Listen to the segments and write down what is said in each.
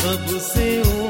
सबसे ऊँचा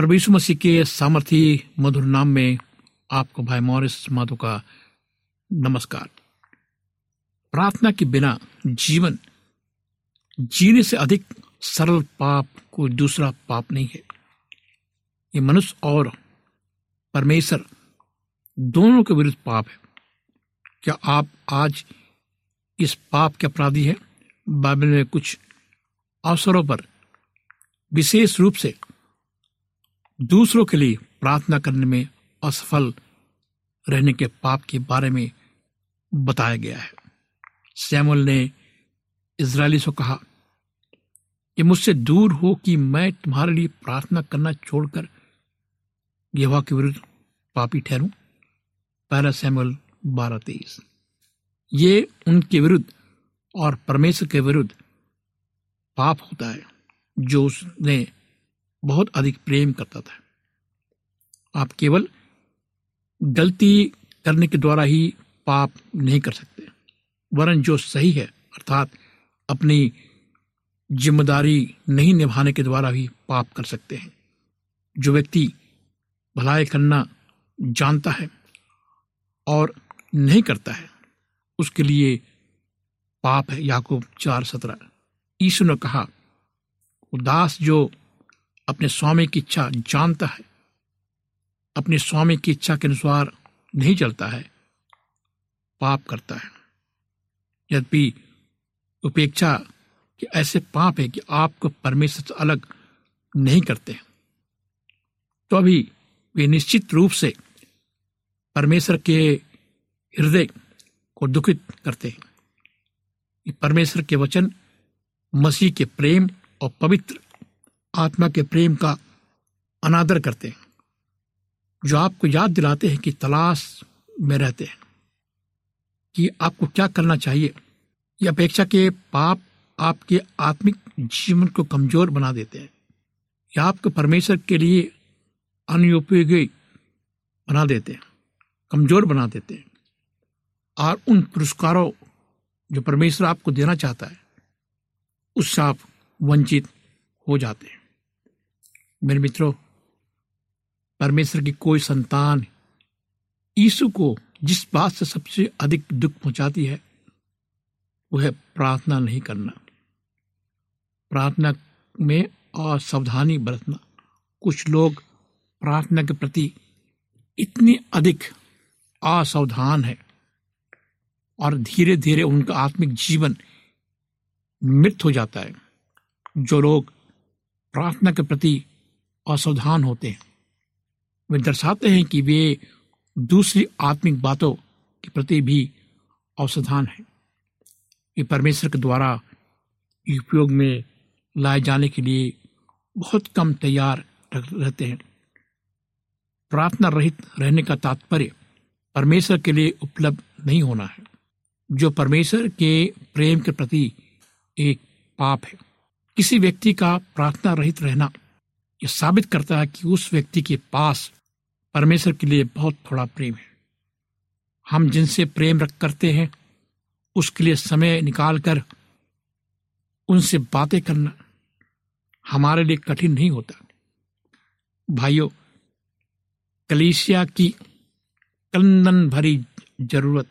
प्रभु मसीह के सामर्थी मधुर नाम में आपको भाई मॉरिस माधो का नमस्कार। प्रार्थना के बिना जीवन जीने से अधिक सरल पाप कोई दूसरा पाप नहीं है। ये मनुष्य और परमेश्वर दोनों के विरुद्ध पाप है। क्या आप आज इस पाप के अपराधी है? बाइबल में कुछ अवसरों पर विशेष रूप से दूसरों के लिए प्रार्थना करने में असफल रहने के पाप के बारे में बताया गया है। सैमुअल ने इसराइली से कहा कि मुझसे दूर हो कि मैं तुम्हारे लिए प्रार्थना करना छोड़कर यहोवा के विरुद्ध पापी ठहरूं। पहला सैमुअल बारह तेईस। ये उनके विरुद्ध और परमेश्वर के विरुद्ध पाप होता है, जो उसने बहुत अधिक प्रेम करता था। आप केवल गलती करने के द्वारा ही पाप नहीं कर सकते। वरन जो सही है, अर्थात अपनी ज़िम्मेदारी नहीं निभाने के द्वारा भी पाप कर सकते हैं। जो व्यक्ति भलाई करना जानता है और नहीं करता है, उसके लिए पाप है। याकूब चार सत्रह यीशु ने कहा, उदास जो अपने स्वामी की इच्छा जानता है। अपने स्वामी की इच्छा के अनुसार नहीं चलता है। पाप करता है। यद्यपि उपेक्षा के ऐसे पाप है कि आपको परमेश्वर से अलग नहीं करते तो अभी वे निश्चित रूप से परमेश्वर के हृदय को दुखित करते हैं। परमेश्वर के वचन, मसीह के प्रेम और पवित्र आत्मा के प्रेम का अनादर करते हैं, जो आपको याद दिलाते हैं कि तलाश में रहते हैं, कि आपको क्या करना चाहिए, ये अपेक्षा के पाप आपके आत्मिक जीवन को कमज़ोर बना देते हैं, या आपको परमेश्वर के लिए अनुपयोगी बना देते हैं, कमज़ोर बना देते हैं, और उन पुरस्कारों जो परमेश्वर आपको देना चाहता है, उससे आप वंचित हो जाते हैं। मेरे मित्रों, परमेश्वर की कोई संतान यीशु को जिस बात से सबसे अधिक दुख पहुंचाती है, वह है प्रार्थना नहीं करना। प्रार्थना में असावधानी बरतना। कुछ लोग प्रार्थना के प्रति इतनी अधिक असावधान है और धीरे धीरे उनका आत्मिक जीवन मृत हो जाता है। जो लोग प्रार्थना के प्रति असावधान होते हैं। वे दर्शाते हैं कि वे दूसरी आत्मिक बातों के प्रति भी असावधान है। ये परमेश्वर के द्वारा उपयोग में लाए जाने के लिए बहुत कम तैयार रहते हैं। प्रार्थना रहित रहने का तात्पर्य परमेश्वर के लिए उपलब्ध नहीं होना है, जो परमेश्वर के प्रेम के प्रति एक पाप है। किसी व्यक्ति का प्रार्थना रहित रहना यह साबित करता है कि उस व्यक्ति के पास परमेश्वर के लिए बहुत थोड़ा प्रेम है। हम जिनसे प्रेम रख करते हैं, उसके लिए समय निकाल कर उनसे बातें करना हमारे लिए कठिन नहीं होता। भाइयों, कलीसिया की कंदन भरी ज़रूरत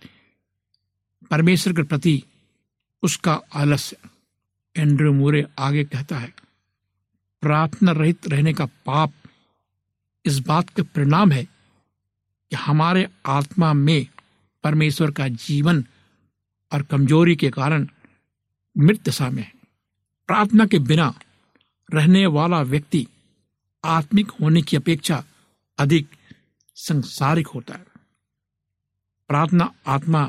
परमेश्वर के प्रति उसका आलस्य। एंड्रू मोरे आगे कहता है प्रार्थना रहित रहने का पाप इस बात का परिणाम है कि हमारे आत्मा में परमेश्वर का जीवन और कमज़ोरी के कारण मृत दशा में है। प्रार्थना के बिना रहने वाला व्यक्ति आत्मिक होने की अपेक्षा अधिक संसारिक होता है। प्रार्थना आत्मा,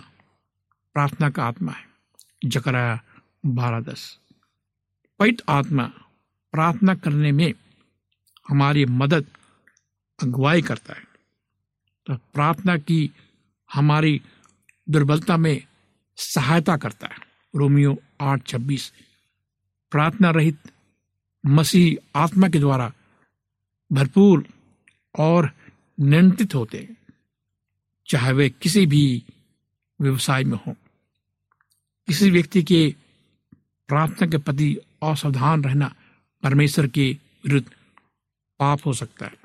प्रार्थना का आत्मा है। जकराया बारह दस। पवित्र आत्मा प्रार्थना करने में हमारी मदद अगुवाई करता है। तो प्रार्थना की हमारी दुर्बलता में सहायता करता है। रोमियो आठ छब्बीस। प्रार्थना रहित मसीह आत्मा के द्वारा भरपूर और नियंत्रित होते हैं, चाहे वे किसी भी व्यवसाय में हो। किसी व्यक्ति के प्रार्थना के प्रति असावधान रहना परमेश्वर के विरुद्ध पाप हो सकता है।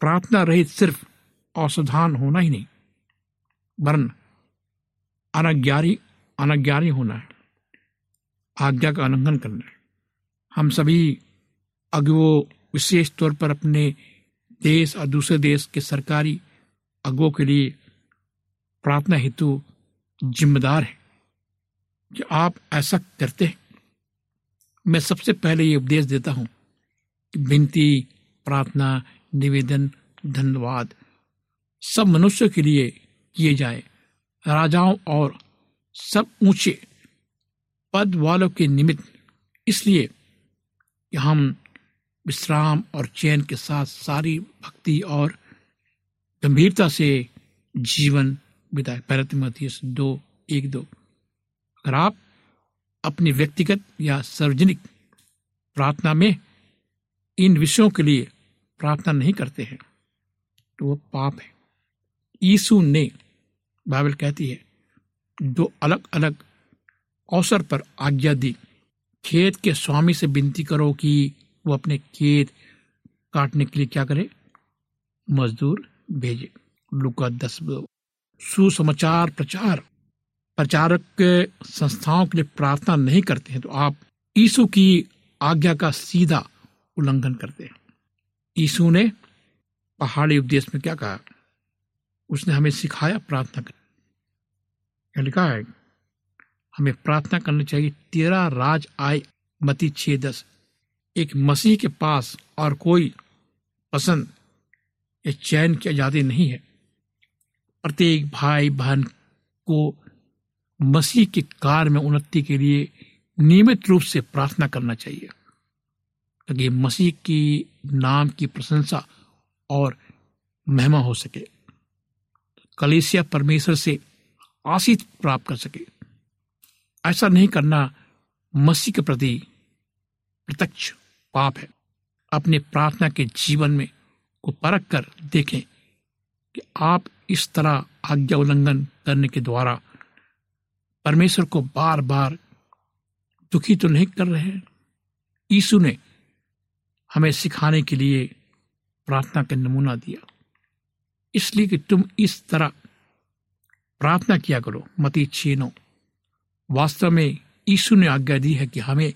प्रार्थना रहित सिर्फ़ असावधान होना ही नहीं, वरन अनज्ञानी अनज्ञानी होना है। आज्ञा का उल्लंघन करना है। हम सभी अगुओं विशेष तौर पर अपने देश और दूसरे देश के सरकारी अगुओं के लिए प्रार्थना हेतु जिम्मेदार है कि आप ऐसा करते हैं। मैं सबसे पहले ये उपदेश देता हूँ कि विनती, प्रार्थना, निवेदन, धन्यवाद सब मनुष्य के लिए किए जाए। राजाओं और सब ऊँचे पद वालों के निमित्त। इसलिए कि हम विश्राम और चैन के साथ सारी भक्ति और गंभीरता से जीवन बिताए। पैरतमती दो, एक दो। अगर आप अपनी व्यक्तिगत या सार्वजनिक प्रार्थना में इन विषयों के लिए प्रार्थना नहीं करते हैं। तो वह पाप है। यीशु ने, बाइबल कहती है, दो अलग अलग अवसर पर आज्ञा दी। खेत के स्वामी से विनती करो कि वो अपने खेत काटने के लिए क्या करे? मजदूर भेजे। लुका दस, सुसमाचार प्रचार। प्रचारक के संस्थाओं के लिए प्रार्थना नहीं करते हैं तो आप यीशु की आज्ञा का सीधा उल्लंघन करते हैं। यीशु ने पहाड़ी उपदेश में क्या कहा? उसने हमें सिखाया प्रार्थना कर लिखा है? हमें प्रार्थना करनी चाहिए, तेरा राज आए, मती छह दस एक मसीह के पास और कोई पसंद या चैन की आज़ादी नहीं है। प्रत्येक भाई बहन को मसीह के कार्य में उन्नति के लिए नियमित रूप से प्रार्थना करना चाहिए। ताकि मसीह की नाम की प्रशंसा और महिमा हो सके। कलेसिया परमेश्वर से आशीष प्राप्त कर सके। ऐसा नहीं करना मसीह के प्रति प्रत्यक्ष पाप है। अपने प्रार्थना के जीवन में को परख कर देखें कि आप इस तरह आज्ञा उल्लंघन करने के द्वारा परमेश्वर को बार बार दुखी तो नहीं कर रहे हैं। यीशु ने हमें सिखाने के लिए प्रार्थना का नमूना दिया। इसलिए कि तुम इस तरह प्रार्थना किया करो, मती छीनो। वास्तव में यीशु ने आज्ञा दी है कि हमें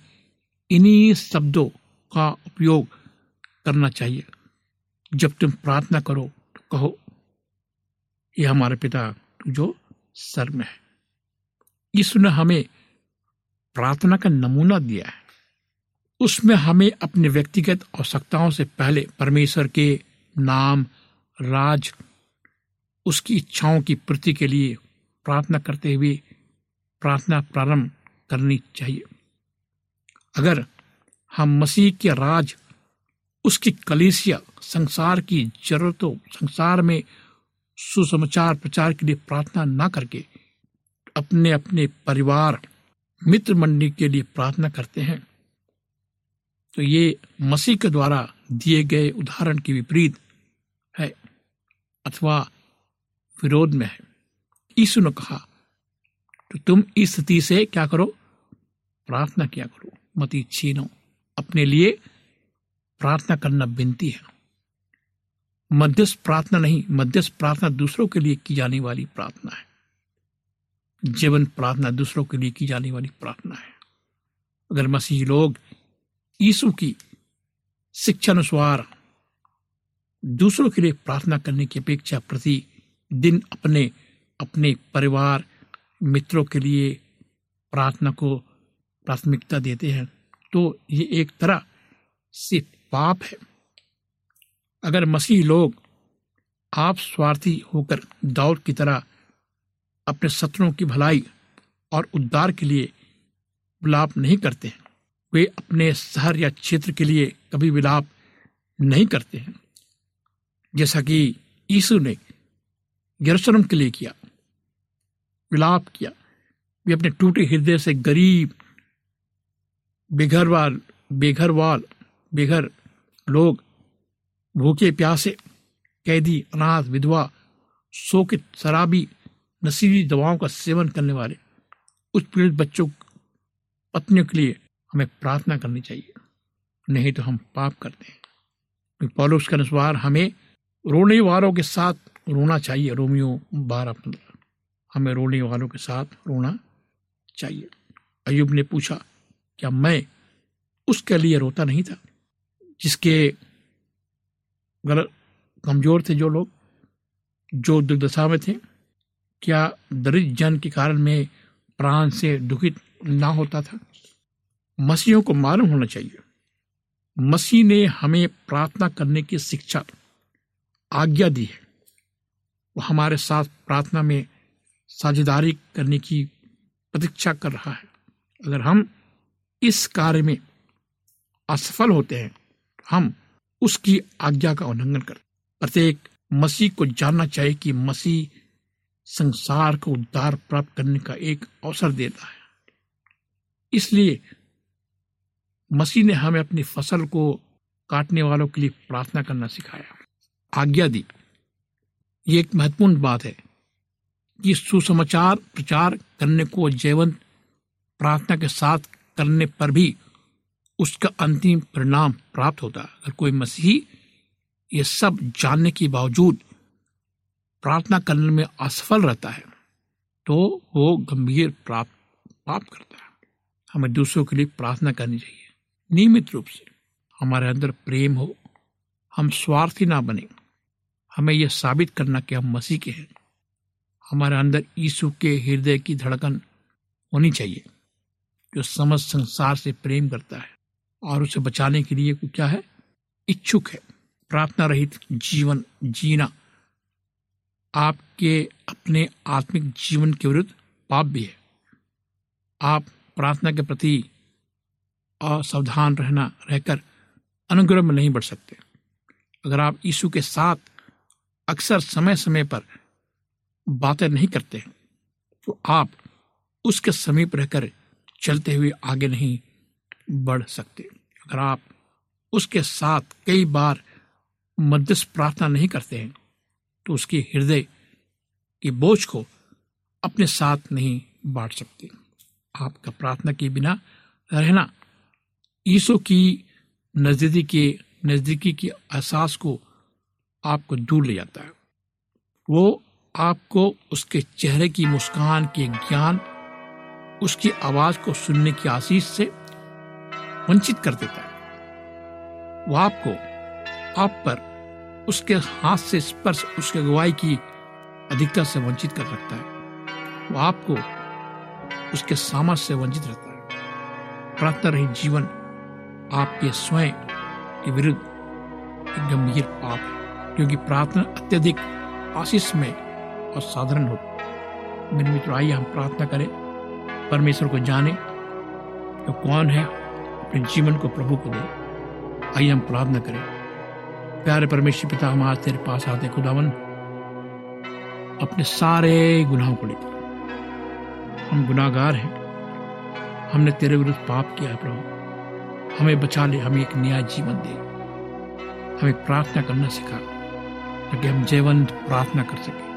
इन्हीं शब्दों का उपयोग करना चाहिए। जब तुम प्रार्थना करो तो कहो, ये हमारे पिता जो सर में है। यीशु ने हमें प्रार्थना का नमूना दिया है। उसमें हमें अपने व्यक्तिगत आवश्यकताओं से पहले परमेश्वर के नाम, राज, उसकी इच्छाओं की पूर्ति के लिए प्रार्थना करते हुए प्रार्थना प्रारंभ करनी चाहिए। अगर हम मसीह के राज, उसकी कलीसिया, संसार की जरूरतों, संसार में सुसमाचार प्रचार के लिए प्रार्थना ना करके अपने अपने परिवार मित्र मंडली के लिए प्रार्थना करते हैं। तो ये मसीह के द्वारा दिए गए उदाहरण के विपरीत है अथवा विरोध में है। यीशु ने कहा तो तुम इस स्थिति से क्या करो? प्रार्थना किया करो, मती छीनो। अपने लिए प्रार्थना करना विनती है। मध्यस्थ प्रार्थना नहीं, मध्यस्थ प्रार्थना दूसरों के लिए की जाने वाली प्रार्थना है। जीवन प्रार्थना दूसरों के लिए की जाने वाली प्रार्थना है। अगर मसीह लोग यीशु की शिक्षा अनुसार दूसरों के लिए प्रार्थना करने की अपेक्षा प्रति दिन अपने अपने परिवार, मित्रों के लिए प्रार्थना को प्राथमिकता देते हैं तो ये एक तरह से पाप है। अगर मसीह लोग आप स्वार्थी होकर दाऊद की तरह अपने शत्रुओं की भलाई और उद्धार के लिए विलाप नहीं करते हैं। वे अपने शहर या क्षेत्र के लिए कभी विलाप नहीं करते हैं। जैसा कि यीशु ने यरूशलेम के लिए किया, विलाप किया। वे अपने टूटे हृदय से गरीब बेघरवाल बेघरवाल बेघर लोग, भूखे प्यासे, कैदी, अनाथ, विधवा, शोकित, शराबी नशीली दवाओं का सेवन करने वाले उस पीड़ित बच्चों, पत्नियों के लिए हमें प्रार्थना करनी चाहिए। नहीं तो हम पाप करते हैं। पॉलोस के अनुसार हमें रोने वालों के साथ रोना चाहिए। रोमियो बारह पंद्रह। हमें रोने वालों के साथ रोना चाहिए। अयुब ने पूछा, क्या मैं उसके लिए रोता नहीं था? जिसके गलत कमज़ोर थे जो लोग, जो दुर्दशा में थे? क्या दरिद्र जन के कारण में प्राण से दुखित ना होता था? मसीहों को मालूम होना चाहिए। मसीह ने हमें प्रार्थना करने की शिक्षा, आज्ञा दी है। वो हमारे साथ प्रार्थना में साझेदारी करने की प्रतीक्षा कर रहा है। अगर हम इस कार्य में असफल होते हैं तो हम उसकी आज्ञा का उल्लंघन कर प्रत्येक मसीह को जानना चाहिए कि मसीह संसार को उद्धार प्राप्त करने का एक अवसर देता है। इसलिए मसीह ने हमें अपनी फ़सल को काटने वालों के लिए प्रार्थना करना सिखाया। आज्ञा दी। ये एक महत्वपूर्ण बात है कि सुसमाचार प्रचार करने को जैवंत प्रार्थना के साथ करने पर भी उसका अंतिम परिणाम प्राप्त होता है। अगर कोई मसीह ये सब जानने के बावजूद प्रार्थना करने में असफल रहता है तो वो गंभीर प्राप्त पाप करता है। हमें दूसरों के लिए प्रार्थना करनी चाहिए। नियमित रूप से हमारे अंदर प्रेम हो, हम स्वार्थी ना बने, हमें यह साबित करना कि हम मसीह के हैं। हमारे अंदर यीशु के हृदय की धड़कन होनी चाहिए, जो समस्त संसार से प्रेम करता है और उसे बचाने के लिए क्या है? इच्छुक है। प्रार्थना रहित जीवन जीना। आपके अपने आत्मिक जीवन के विरुद्ध पाप भी है। आप प्रार्थना के प्रति असावधान रहना, रहकर अनुग्रह में नहीं बढ़ सकते। अगर आप यीशु के साथ अक्सर समय समय पर बातें नहीं करते तो आप उसके समीप रहकर चलते हुए आगे नहीं बढ़ सकते। अगर आप उसके साथ कई बार मध्यस्थ प्रार्थना नहीं करते हैं तो उसके हृदय के बोझ को अपने साथ नहीं बांट सकते। आपका प्रार्थना के बिना रहना, ईसो की नजदीकी के नजदीकी के एहसास को आपको दूर ले जाता है। वो आपको उसके चेहरे की मुस्कान के ज्ञान, उसकी आवाज़ को सुनने की आशीष से वंचित कर देता है। वो आपको आप पर उसके हाथ से स्पर्श उसके अगुवाई की अधिकता से वंचित कर रखता है। वो आपको उसके सामर्थ से वंचित रहता है। प्रार्थना रहित जीवन आपके स्वयं के विरुद्ध एक गंभीर पाप है, क्योंकि प्रार्थना अत्यधिक आशीष में और साधारण होती मेरे मित्र, आइए हम प्रार्थना करें। परमेश्वर को जाने तो कौन है, अपने जीवन को प्रभु को दे। आइए हम प्रार्थना करें। प्यारे परमेश्वर पिता, हम आज तेरे पास आते खुदावन। अपने सारे गुनाहों को लेकर। हम गुनाहगार हैं। हमने तेरे विरुद्ध पाप किया है, प्रभु। हमें बचा ले, हमें एक नया जीवन दे। हमें प्रार्थना करना सिखा, ताकि हम जीवंत प्रार्थना कर सके।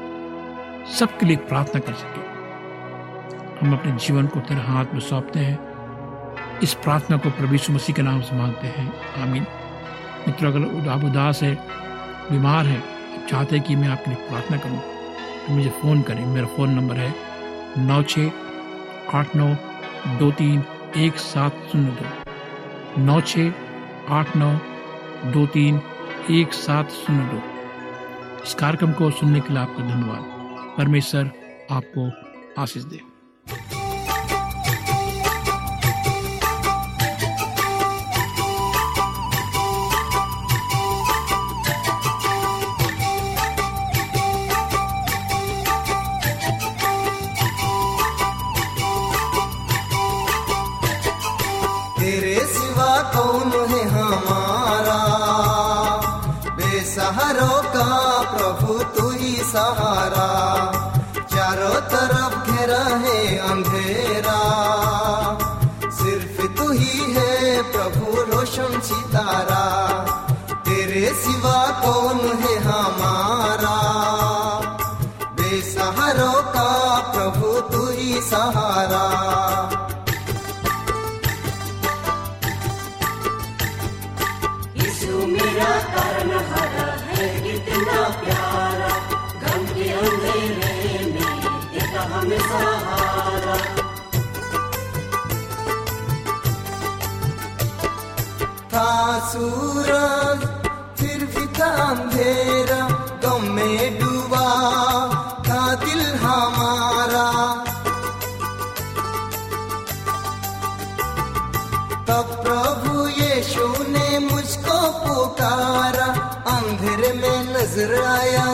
सबके लिए प्रार्थना कर सके। हम अपने जीवन को तेरे हाथ में सौंपते हैं। इस प्रार्थना को प्रभु मसीह के नाम से मांगते हैं। आमीन। मित्र, अगर आप उदास है, बीमार है, आप चाहते हैं कि मैं आपके लिए प्रार्थना करूँ तो मुझे फ़ोन करें। मेरा फ़ोन नंबर है नौ छः आठ नौ दो तीन एक सात शून्य दो। नौ छः आठ नौ दो तीन एक सात शून्य दो। इस कार्यक्रम को सुनने के लिए आपका धन्यवाद। परमेश्वर आपको आशीष दे।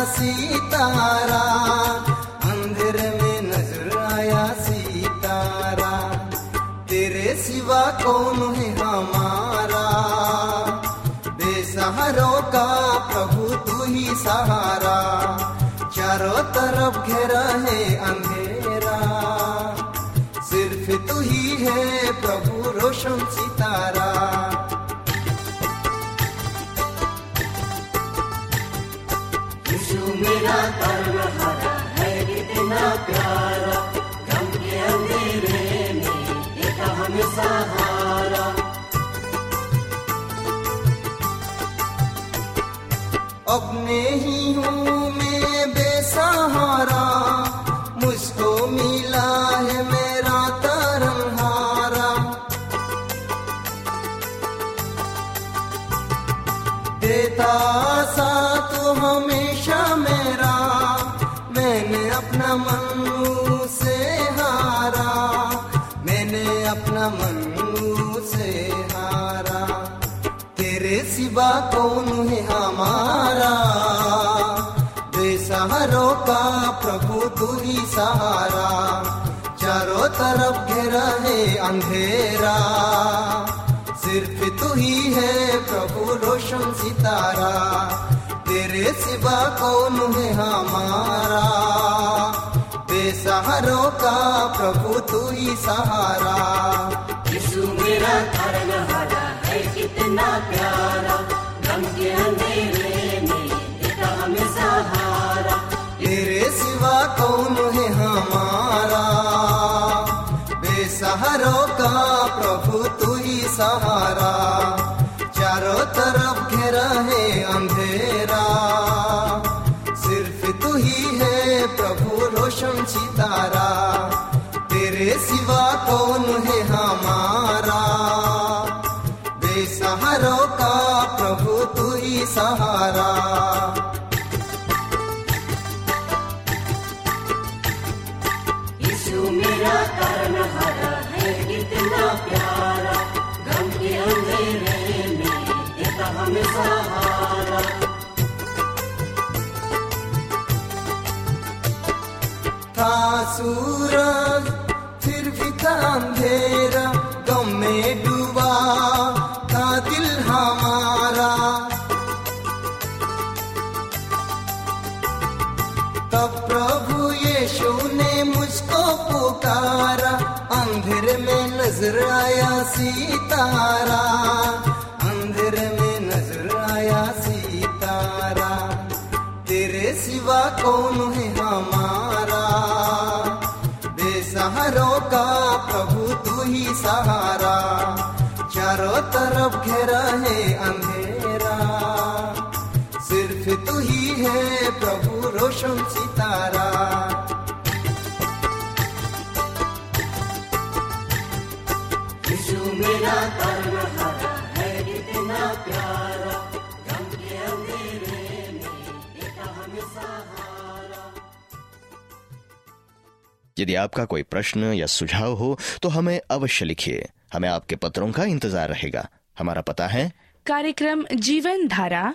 सितारा, अंधेरे में नज़र आया सितारा। तेरे सिवा कौन है हमारा? बेसहारों का प्रभु तू ही सहारा। चारों तरफ़ घेरा है अंधेरा। सिर्फ़ तू ही है प्रभु रोशन सितारा। अपने ही हूँ मैं बेसहारा, मुझको मिला है मेरा तरंगारा देता सा तो हमेशा मेरा, मैंने अपना मन मन से हारा। तेरे सिवा कौन है हमारा? बेसहारों का प्रभु तू ही सहारा। चारों तरफ़ घेरा है अंधेरा। सिर्फ़ तू ही है प्रभु रोशन सितारा। तेरे सिवा कौन है हमारा? बेसहारों का प्रभु तू ही सहारा। हरा है, कितना प्यारा। गम के अंधेरे में हमें सहारा। तेरे सिवा कौन है हमारा? बेसहारों का प्रभु तू ही सहारा। तब प्रभु यीशु ने मुझको पुकारा। अंधेरे में नज़र आया सितारा। अंधेरे में नज़र आया सितारा। तेरे सिवा कौन है? रोशन सितारा यीशु मेरा है कितना प्यारा गम के अंधेरे में देता हमें सहारा यदि आपका कोई प्रश्न या सुझाव हो तो हमें अवश्य लिखिए। हमें आपके पत्रों का इंतज़ार रहेगा। हमारा पता है कार्यक्रम Jeevan Dhara